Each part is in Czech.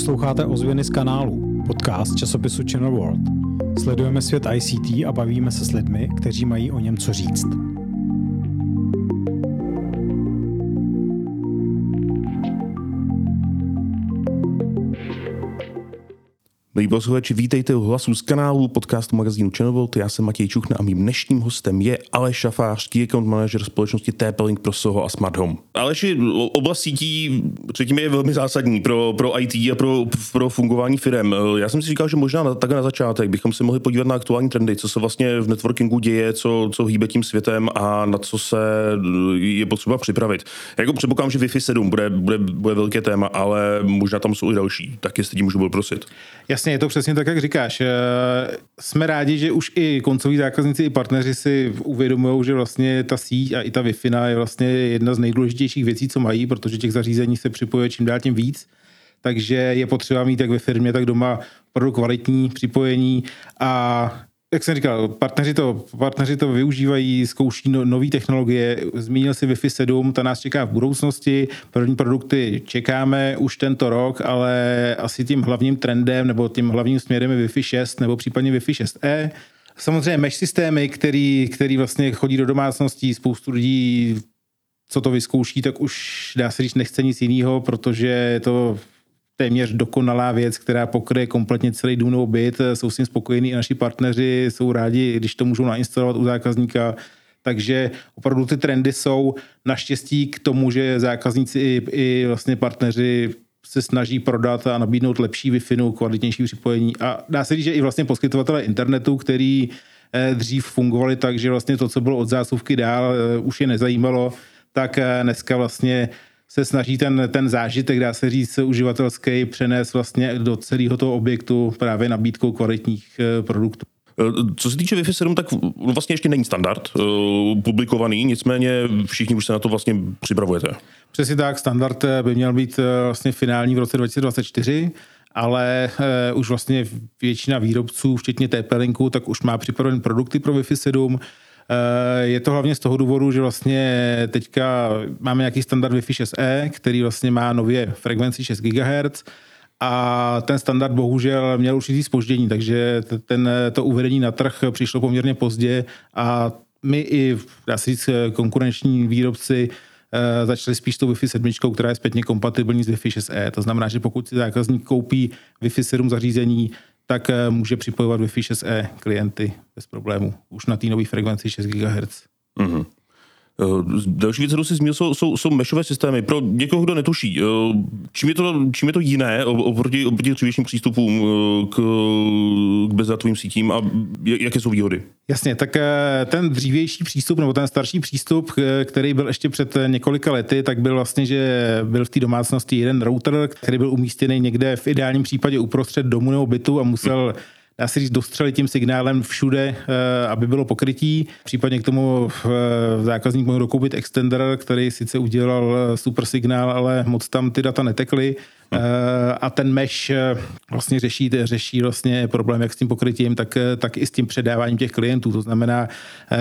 Posloucháte ozvěny z kanálu, podcast časopisu Channel World. Sledujeme svět ICT a bavíme se s lidmi, kteří mají o něm co říct. Posluchači, vítejte u hlasu z kanálu podcastu magazínu Channel Já jsem Matěj Čuchna a mým dnešním hostem je Aleš Šafář, key account manager společnosti TP-Link pro Soho a Smart Home. Aleši, oblast sítí řekněme je velmi zásadní pro, pro IT a pro, pro fungování firm. Já jsem si říkal, že možná na, tak na začátek bychom se mohli podívat na aktuální trendy, co se vlastně v networkingu děje, co, co hýbe tím světem a na co se je potřeba připravit. Jako předpokládám, že Wi-Fi 7 bude, bude, bude velké téma, ale možná tam jsou i další, tak jestli tím můžu byl prosit. Jasně, je to přesně tak, jak říkáš. Eh, jsme rádi, že už i koncoví zákazníci, i partneři si uvědomují, že vlastně ta síť a i ta wi je vlastně jedna z nejdůležitějších věcí, co mají, protože těch zařízení se připojuje čím dál tím víc. Takže je potřeba mít jak ve firmě, tak doma opravdu kvalitní připojení a jak jsem říkal, partneři to, partneři to využívají, zkouší no, nové technologie. Zmínil si Wi-Fi 7, ta nás čeká v budoucnosti. První produkty čekáme už tento rok, ale asi tím hlavním trendem nebo tím hlavním směrem je Wi-Fi 6 nebo případně Wi-Fi 6E. Samozřejmě mesh systémy, který, který vlastně chodí do domácností, spoustu lidí co to vyzkouší, tak už dá se říct, nechce nic jiného, protože je to téměř dokonalá věc, která pokryje kompletně celý dům byt, jsou s tím spokojení i naši partneři, jsou rádi, když to můžou nainstalovat u zákazníka, takže opravdu ty trendy jsou. Naštěstí k tomu, že zákazníci i, i vlastně partneři se snaží prodat a nabídnout lepší wi kvalitnější připojení. A dá se říct, že i vlastně poskytovatele internetu, který eh, dřív fungovali tak, že vlastně to, co bylo od zásuvky dál, eh, už je nezajímalo, tak eh, dneska vlastně se snaží ten, ten zážitek, dá se říct, uživatelský přenést vlastně do celého toho objektu právě nabídkou kvalitních eh, produktů. Eh, co se týče Wi-Fi 7, tak vlastně ještě není standard uh, publikovaný, nicméně všichni už se na to vlastně připravujete. Přesně tak, standard by měl být vlastně finální v roce 2024, ale uh, už vlastně většina výrobců, včetně TP-Linku, tak už má připravené produkty pro Wi-Fi 7, Eh, je to hlavně z toho důvodu, že vlastně teďka máme nějaký standard Wi-Fi 6E, který vlastně má nově frekvenci 6 GHz a ten standard bohužel měl určitý spoždění, takže ten, to uvedení na trh přišlo poměrně pozdě a my i, dá se říct, konkurenční výrobci uh, začali spíš tou Wi-Fi 7, která je zpětně kompatibilní s Wi-Fi 6E. To znamená, že pokud si zákazník koupí Wi-Fi 7 zařízení, tak eh, může připojovat Wi-Fi 6E klienty bez problému. Už na té nové frekvenci 6 GHz. Mm-hmm. Eh, další věc, kterou si zmínil, jsou, jsou, jsou mešové systémy. Pro někoho, kdo netuší, eh, čím je to, čím je to jiné oproti, oproti dřívějším přístupům eh, k, k bezdatovým sítím a jaké jsou výhody? Jasně, tak ten dřívější přístup nebo ten starší přístup, který byl ještě před několika lety, tak byl vlastně, že byl v té domácnosti jeden router, který byl umístěný někde v ideálním případě uprostřed domu nebo bytu a musel hmm dá se říct, dostřelit tím signálem všude, eh, aby bylo pokrytí. Případně k tomu eh, zákazník mohl dokoupit extender, který sice udělal eh, super signál, ale moc tam ty data netekly. Eh, a ten mesh vlastně řeší, řeší vlastně problém jak s tím pokrytím, tak, tak i s tím předáváním těch klientů. To znamená,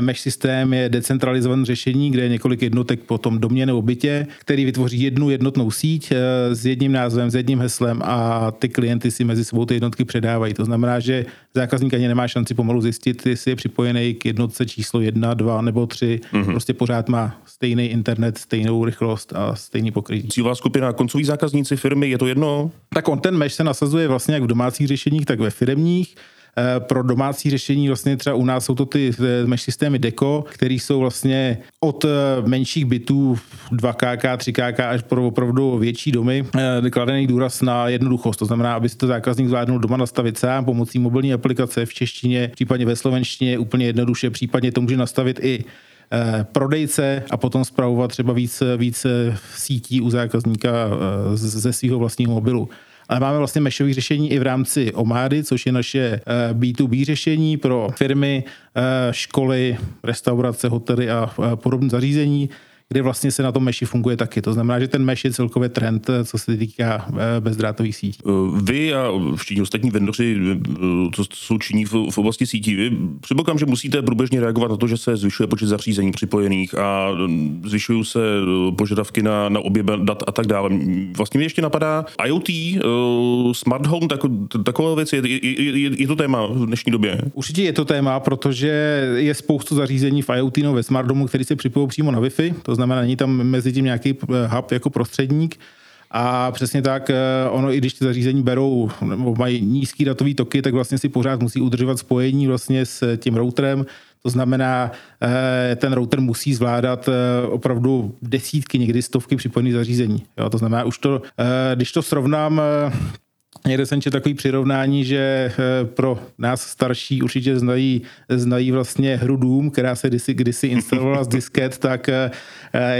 mesh systém je decentralizované řešení, kde je několik jednotek po tom domě nebo bytě, který vytvoří jednu jednotnou síť s jedním názvem, s jedním heslem a ty klienty si mezi sebou ty jednotky předávají. To znamená, že zákazník ani nemá šanci pomalu zjistit, jestli je připojený k jednotce číslo jedna, dva nebo tři. Mm-hmm. Prostě pořád má stejný internet, stejnou rychlost a stejný pokrytí. Cílová skupina koncoví zákazníci firmy je to jedno? Tak on ten mesh se nasazuje vlastně jak v domácích řešeních, tak ve firmních. Eh, pro domácí řešení vlastně třeba u nás jsou to ty eh, mesh systémy Deco, které jsou vlastně od eh, menších bytů 2KK, 3KK až pro opravdu větší domy kladený důraz na jednoduchost. To znamená, aby si to zákazník zvládnul doma nastavit sám pomocí mobilní aplikace v češtině, případně ve slovenštině úplně jednoduše, případně to může nastavit i prodejce a potom zpravovat třeba víc, víc sítí u zákazníka ze svého vlastního mobilu ale máme vlastně mešové řešení i v rámci Omády, což je naše B2B řešení pro firmy, školy, restaurace, hotely a podobné zařízení, kde vlastně se na tom meši funguje taky. To znamená, že ten mesh je celkově trend, co se týká bezdrátových sítí. Vy a všichni ostatní vendoři, co jsou činí v oblasti sítí, vy předpokládám, že musíte průběžně reagovat na to, že se zvyšuje počet zařízení připojených a zvyšují se požadavky na, na obě dat a tak dále. Vlastně mě ještě napadá IoT, smart home, tak, takové věci, je, je, je, je to téma v dnešní době? Určitě je to téma, protože je spoustu zařízení v IoT no, ve smart domu, který se připojí přímo na Wi-Fi, to znamená, není tam mezi tím nějaký eh, hub jako prostředník. A přesně tak, eh, ono i když ty zařízení berou nebo mají nízký datový toky, tak vlastně si pořád musí udržovat spojení vlastně s tím routerem. To znamená, eh, ten router musí zvládat opravdu desítky, někdy stovky připojených zařízení. Jo, to znamená, už to, když to srovnám Někde jsem četl takový přirovnání, že eh, pro nás starší určitě znají, znají vlastně hru Doom, která se kdysi, kdysi instalovala z disket, tak eh,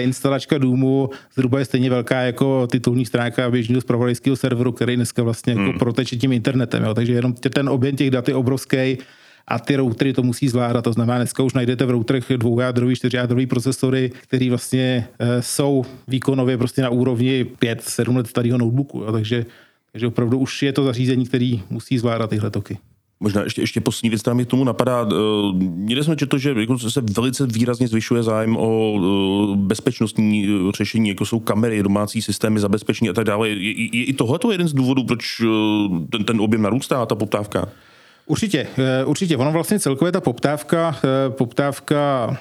instalačka Doomu zhruba je stejně velká jako titulní stránka běžného zpravodajského serveru, který dneska vlastně jako hmm. proteče tím internetem. Jo. Takže jenom ten objem těch dat je obrovský a ty routery to musí zvládat. To znamená, dneska už najdete v routerech dvoujádrový, čtyřjádrový procesory, které vlastně eh, jsou výkonově prostě na úrovni 5-7 let starého notebooku. Jo. Takže takže opravdu už je to zařízení, který musí zvládat tyhle toky. Možná ještě, ještě poslední věc, která mi k tomu napadá. Eh, někde jsme četli, že jako se velice výrazně zvyšuje zájem o eh, bezpečnostní eh, řešení, jako jsou kamery, domácí systémy zabezpečení a tak dále. Je, je, je i tohle jeden z důvodů, proč ten, ten objem narůstá, ta poptávka? Určitě, určitě. Ono vlastně celkově ta poptávka, poptávka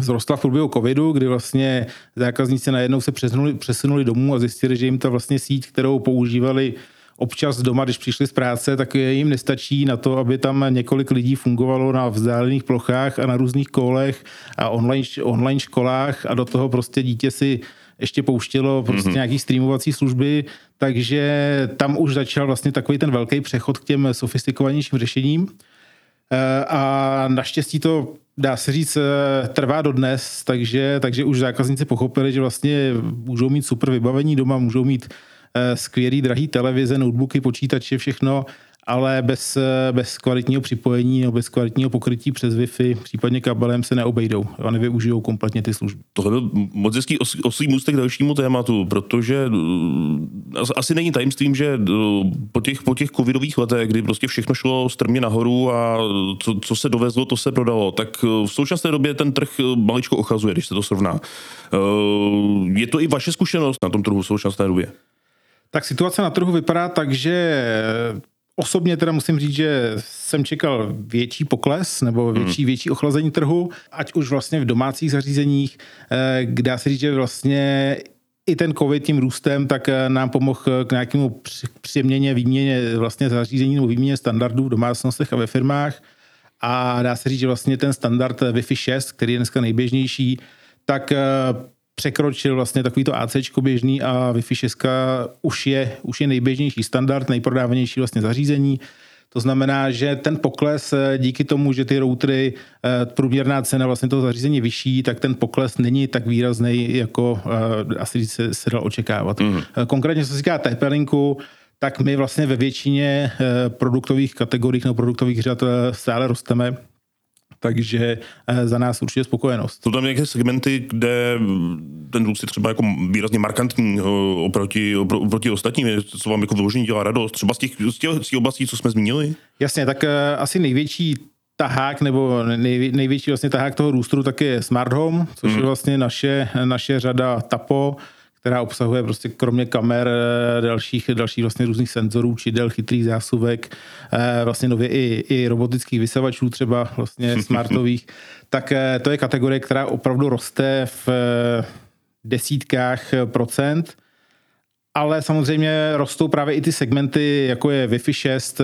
vzrostla v průběhu covidu, kdy vlastně zákazníci najednou se přesunuli, přesunuli domů a zjistili, že jim ta vlastně síť, kterou používali občas doma, když přišli z práce, tak jim nestačí na to, aby tam několik lidí fungovalo na vzdálených plochách a na různých kolech a online, online školách a do toho prostě dítě si ještě pouštělo prostě mm-hmm. nějaký streamovací služby, takže tam už začal vlastně takový ten velký přechod k těm sofistikovanějším řešením. Eh, a naštěstí to dá se říct, eh, trvá dodnes, takže, takže už zákazníci pochopili, že vlastně můžou mít super vybavení doma, můžou mít eh, skvělý drahý televize, notebooky, počítače, všechno, ale bez, bez kvalitního připojení nebo bez kvalitního pokrytí přes Wi-Fi, případně kabelem se neobejdou a nevyužijou kompletně ty služby. Tohle byl moc hezký os, oslý můstek dalšímu tématu, protože uh, asi není tajemstvím, že uh, po těch, po těch covidových letech, kdy prostě všechno šlo strmě nahoru a co, co se dovezlo, to se prodalo, tak v současné době ten trh maličko ochazuje, když se to srovná. Je to i vaše zkušenost na tom trhu v současné době? Tak situace na trhu vypadá tak, že Osobně teda musím říct, že jsem čekal větší pokles nebo hmm. větší, větší ochlazení trhu, ať už vlastně v domácích zařízeních, eh, kde dá se říct, že vlastně i ten covid tím růstem, tak eh, nám pomohl k nějakému přeměně, výměně vlastně zařízení nebo výměně standardů v domácnostech a ve firmách. A dá se říct, že vlastně ten standard Wi-Fi 6, který je dneska nejběžnější, tak eh, překročil vlastně takový to AC běžný a Wi-Fi 6 už je, už je nejběžnější standard, nejprodávanější vlastně zařízení. To znamená, že ten pokles eh, díky tomu, že ty routery, eh, průměrná cena vlastně toho zařízení vyšší, tak ten pokles není tak výrazný, jako eh, asi se, se dal očekávat. Mm. Konkrétně, co se týká TP-Linku, tak my vlastně ve většině produktových kategoriích nebo produktových řad stále rosteme takže eh, za nás určitě spokojenost. Jsou tam nějaké segmenty, kde ten růst je třeba jako výrazně markantní eh, oproti, oproti ostatním, co vám jako vyložení dělá radost, třeba z těch, z těch, z těch oblastí, co jsme zmínili? Jasně, tak eh, asi největší tahák nebo nej, největší vlastně tahák toho růstu tak je Smart Home, což mm. je vlastně naše, naše řada TAPO, která obsahuje prostě kromě kamer eh, dalších, dalších vlastně různých senzorů, čidel, chytrých zásuvek, eh, vlastně nově i, i robotických vysavačů třeba vlastně smartových, tak eh, to je kategorie, která opravdu roste v desítkách procent, ale samozřejmě rostou právě i ty segmenty, jako je Wi-Fi 6,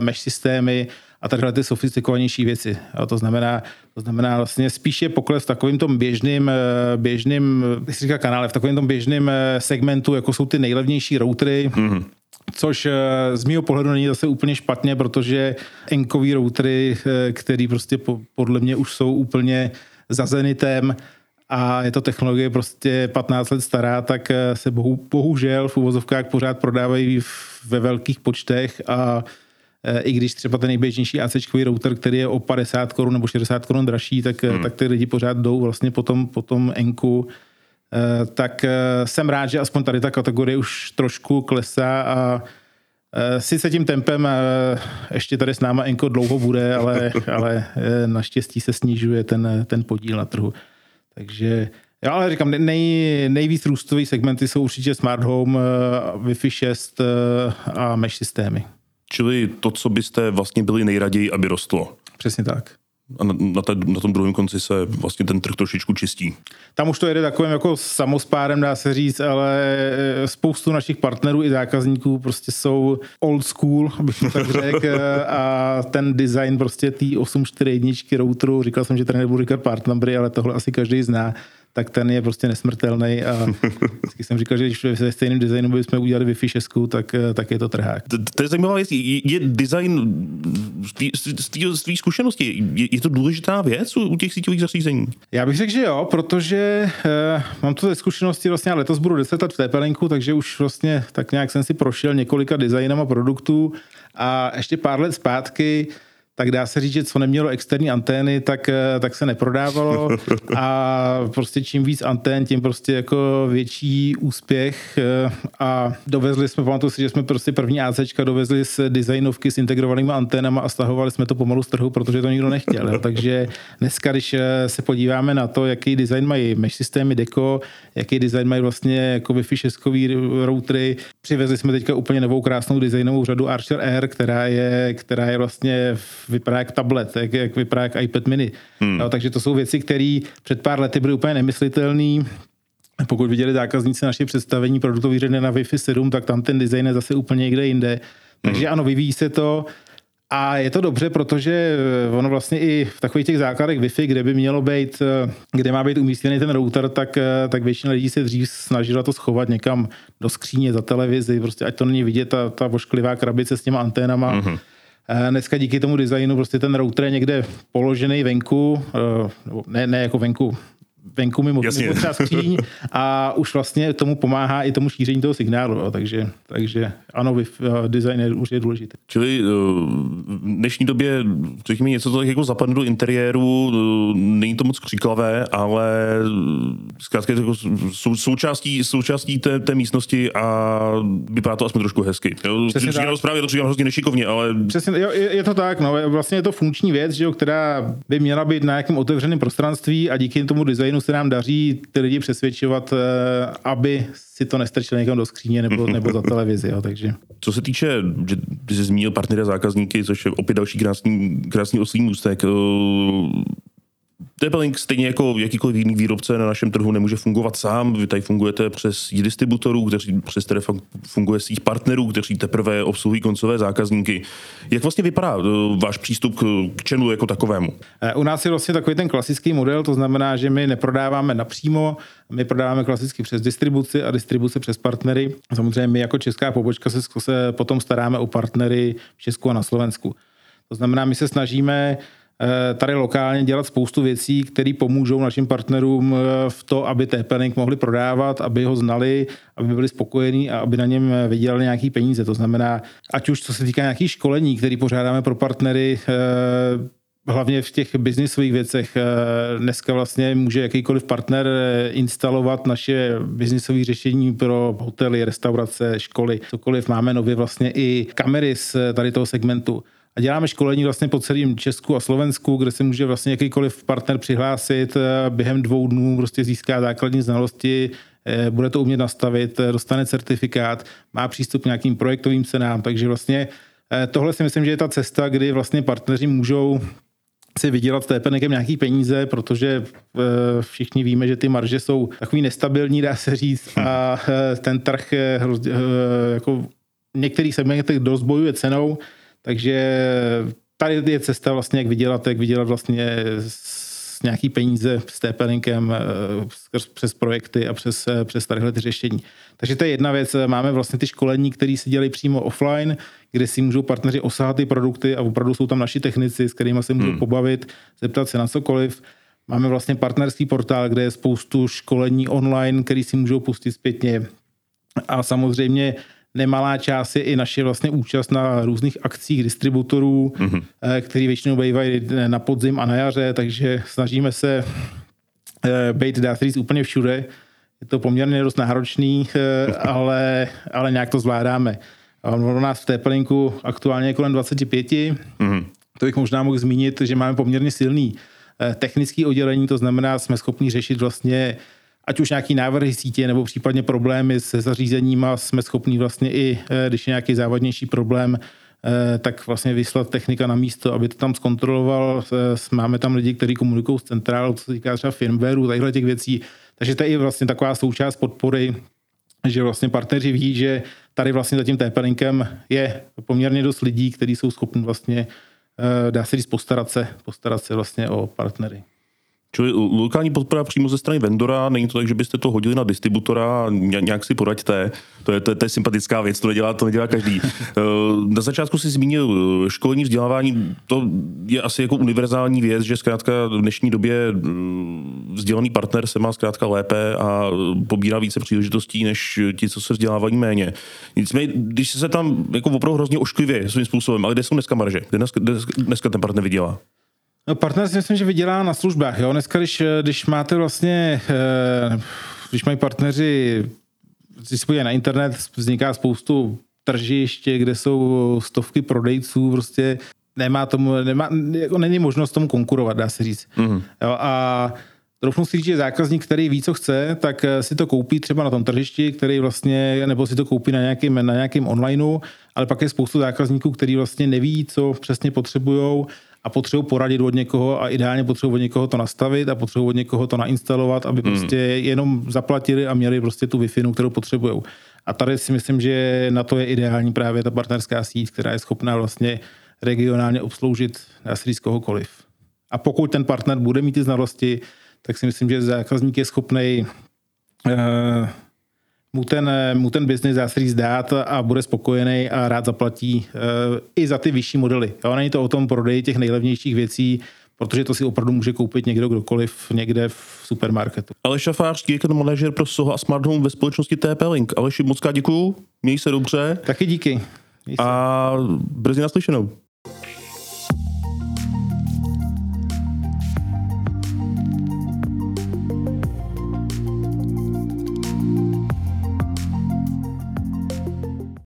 mesh systémy, a takhle ty sofistikovanější věci. A to znamená, to znamená vlastně spíše pokles v takovým tom běžným, eh, běžným, jak říká kanále, v takovém tom běžným eh, segmentu, jako jsou ty nejlevnější routery, mm-hmm. Což eh, z mého pohledu není zase úplně špatně, protože enkový routery, který prostě podle mě už jsou úplně za Zenitem, a je to technologie prostě 15 let stará, tak se bohu, bohužel v uvozovkách pořád prodávají ve velkých počtech a i když třeba ten nejběžnější AC router, který je o 50 korun nebo 60 korun dražší, tak, hmm. tak ty lidi pořád jdou vlastně po tom, po tom Enku, tak jsem rád, že aspoň tady ta kategorie už trošku klesá a Sice tím tempem ještě tady s náma Enko dlouho bude, ale, ale naštěstí se snižuje ten, ten podíl na trhu. Takže Jo, ale říkám, nej, nejvíc růstový segmenty jsou určitě Smart Home, Wi-Fi 6 a mesh systémy. Čili to, co byste vlastně byli nejraději, aby rostlo. Přesně tak. A na, na, te, na tom druhém konci se vlastně ten trh trošičku čistí. Tam už to jede takovým jako samospárem, dá se říct, ale eh, spoustu našich partnerů i zákazníků prostě jsou old school, abych to tak řekl, a ten design prostě tý 841 routeru, říkal jsem, že tady nebudu říkat part numbery, ale tohle asi každý zná, tak ten je prostě nesmrtelný a vždycky jsem říkal, že když ve stejném designu bychom udělali Wi-Fi 6, tak, tak je to trhák. To, to je zajímavá věc. Je, je design z té zkušenosti, je, je to důležitá věc u, u těch síťových zařízení? Já bych řekl, že jo, protože uh, mám to ze zkušenosti vlastně, letos budu 10 let v Tepelinku, takže už vlastně tak nějak jsem si prošel několika designama produktů a ještě pár let zpátky tak dá se říct, že co nemělo externí antény, tak, eh, tak se neprodávalo a prostě čím víc antén, tím prostě jako větší úspěch eh, a dovezli jsme, pamatuju si, že jsme prostě první ACčka dovezli z designovky s integrovanými anténama a stahovali jsme to pomalu z trhu, protože to nikdo nechtěl. Jo. Takže dneska, když eh, se podíváme na to, jaký design mají mesh systémy Deco, jaký design mají vlastně jako Wi-Fi 6 routery, přivezli jsme teďka úplně novou krásnou designovou řadu Archer Air, která je, která je vlastně vypadá jak tablet, jak, jak vypadá jak iPad mini. Hmm. No, takže to jsou věci, které před pár lety byly úplně nemyslitelné. Pokud viděli zákazníci naše představení produktový řady na Wi-Fi 7, tak tam ten design je zase úplně někde jinde. Takže hmm. ano, vyvíjí se to. A je to dobře, protože ono vlastně i v takových těch základech Wi-Fi, kde by mělo být, kde má být umístěný ten router, tak, tak většina lidí se dřív snažila to schovat někam do skříně za televizi, prostě ať to není vidět, ta, ta vošklivá krabice s těma anténama. Mm-hmm. Dneska díky tomu designu prostě ten router je někde položený venku, eh, ne, ne jako venku, venku mimo, mimo třeba skříň a už vlastně tomu pomáhá i tomu šíření toho signálu. Jo. Takže, takže ano, eh, design je už je důležitý. Čili eh, v dnešní době, řekněme, něco to jako zapadne do interiéru, eh, není to moc křiklavé, ale zkrátka je to jako sou, součástí, součástí té, té místnosti a vypadá to aspoň trošku hezky. Přesně tak. Správě to říkám hrozně nešikovně, ale... Přesně, jo, je, je, to tak, no, vlastně je to funkční věc, že jo, která by měla být na nějakém otevřeném prostranství a díky tomu designu se nám daří ty lidi přesvědčovat, aby si to nestrčili někam do skříně nebo, nebo za televizi. Jo, takže. Co se týče, že jsi zmínil partnery a zákazníky, což je opět další krásný, krásný oslý můstek, TP-Link stejně jako jakýkoliv jiný výrobce na našem trhu nemůže fungovat sám. Vy tady fungujete přes distributorů, kteří přes které funguje svých partnerů, kteří teprve obsluhují koncové zákazníky. Jak vlastně vypadá uh, váš přístup k, channelu jako takovému? Eh, u nás je vlastně takový ten klasický model, to znamená, že my neprodáváme napřímo, my prodáváme klasicky přes distribuci a distribuce přes partnery. Samozřejmě my jako česká pobočka se, se potom staráme o partnery v Česku a na Slovensku. To znamená, my se snažíme Eh, tady lokálně dělat spoustu věcí, které pomůžou našim partnerům eh, v to, aby TP-Link mohli prodávat, aby ho znali, aby byli spokojení a aby na něm eh, vydělali nějaký peníze. To znamená, ať už co se týká nějakých školení, které pořádáme pro partnery, hlavně v těch biznisových věcech. Dneska vlastně může jakýkoliv partner instalovat naše biznisové řešení pro hotely, restaurace, školy, cokoliv. Máme nově vlastně i kamery z tady toho segmentu a děláme školení vlastně po celém Česku a Slovensku, kde se může vlastně jakýkoliv partner přihlásit eh, během dvou dnů, prostě získá základní znalosti, eh, bude to umět nastavit, eh, dostane certifikát, má přístup k nějakým projektovým cenám, takže vlastně tohle si myslím, že je ta cesta, kdy vlastně partneři můžou si vydělat TPNkem nějaký peníze, protože všichni víme, že ty marže jsou takový nestabilní, dá se říct, a ten trh jako v některých segmentech dost bojuje cenou, takže tady je cesta vlastně, jak vydělat, jak vydělat vlastně s nějaký peníze s TP-linkem eh, přes projekty a přes, eh, přes tadyhle ty řešení. Takže to je jedna věc. Máme vlastně ty školení, které si dělají přímo offline, kde si můžou partneři osahat ty produkty a opravdu jsou tam naši technici, s kterými se můžou hmm. pobavit, zeptat se na cokoliv. Máme vlastně partnerský portál, kde je spoustu školení online, který si můžou pustit zpětně. A samozřejmě nemalá část je i naše vlastně účast na různých akcích distributorů, mm-hmm. který většinou bývají na podzim a na jaře, takže snažíme se eh, být, dá se říct, úplně všude. je to poměrně dost náročný, eh, ale, ale nějak to zvládáme. Ono nás v Tepelinku aktuálně je kolem 25. Mm-hmm. To bych možná mohl zmínit, že máme poměrně silný technický oddělení, to znamená, jsme schopni řešit vlastně ať už nějaký návrhy sítě nebo případně problémy se zařízeníma, jsme schopni vlastně i, eh, když je nějaký závadnější problém, tak vlastně vyslat technika na místo, aby to tam zkontroloval. Máme tam lidi, kteří komunikují s centrálou, co se týká třeba firmwareu, tadyhle těch věcí. Takže to je vlastně taková součást podpory, že vlastně partneři ví, že tady vlastně za tím TP-linkem je poměrně dost lidí, kteří jsou schopni vlastně, eh, dá se říct, postarat se, postarat se vlastně o partnery. Čili lokální podpora přímo ze strany vendora, není to tak, že byste to hodili na distributora a nějak si poraďte. To je, to, je, to je sympatická věc, to nedělá, to nedělá každý. Eh, na začátku si zmínil eh, školení, vzdělávání, to je asi jako univerzální věc, že zkrátka v dnešní době eh, vzdělaný partner se má zkrátka lépe a pobírá více příležitostí, než ti, co se vzdělávají méně. Nicméně, když se tam jako opravdu hrozně ošklivě svým způsobem, ale kde jsou dneska marže? Kde dneska, dneska ten partner vydělá? No, partner si myslím, že vydělá na službách. Jo? Dneska, když, když máte vlastně, eh, když mají partneři, když se na internet, vzniká spoustu tržiště, kde jsou stovky prodejců, prostě nemá tomu, nemá, jako není možnost tomu konkurovat, dá se říct. Mm-hmm. Jo, a Troufnu si říct, že zákazník, který ví, co chce, tak eh, si to koupí třeba na tom tržišti, který vlastně, nebo si to koupí na nějakým, na nějakým onlineu, ale pak je spoustu zákazníků, který vlastně neví, co přesně potřebují a potřebují poradit od někoho a ideálně potřebují od někoho to nastavit a potřebují od někoho to nainstalovat, aby hmm. prostě jenom zaplatili a měli prostě tu wi kterou potřebují. A tady si myslím, že na to je ideální právě ta partnerská síť, která je schopná vlastně regionálně obsloužit, dá se říct, kohokoliv. A pokud ten partner bude mít ty znalosti, tak si myslím, že zákazník je schopný uh, mu ten, mu ten biznis dá se říct dát a bude spokojený a rád zaplatí uh, i za ty vyšší modely. Jo, není to o tom prodeji těch nejlevnějších věcí, protože to si opravdu může koupit někdo kdokoliv někde v supermarketu. Aleš Šafář, key manažer pro Soho a Smart Home ve společnosti TP-Link. Aleši, moc děkuju, měj se dobře. Taky díky. A brzy naslyšenou.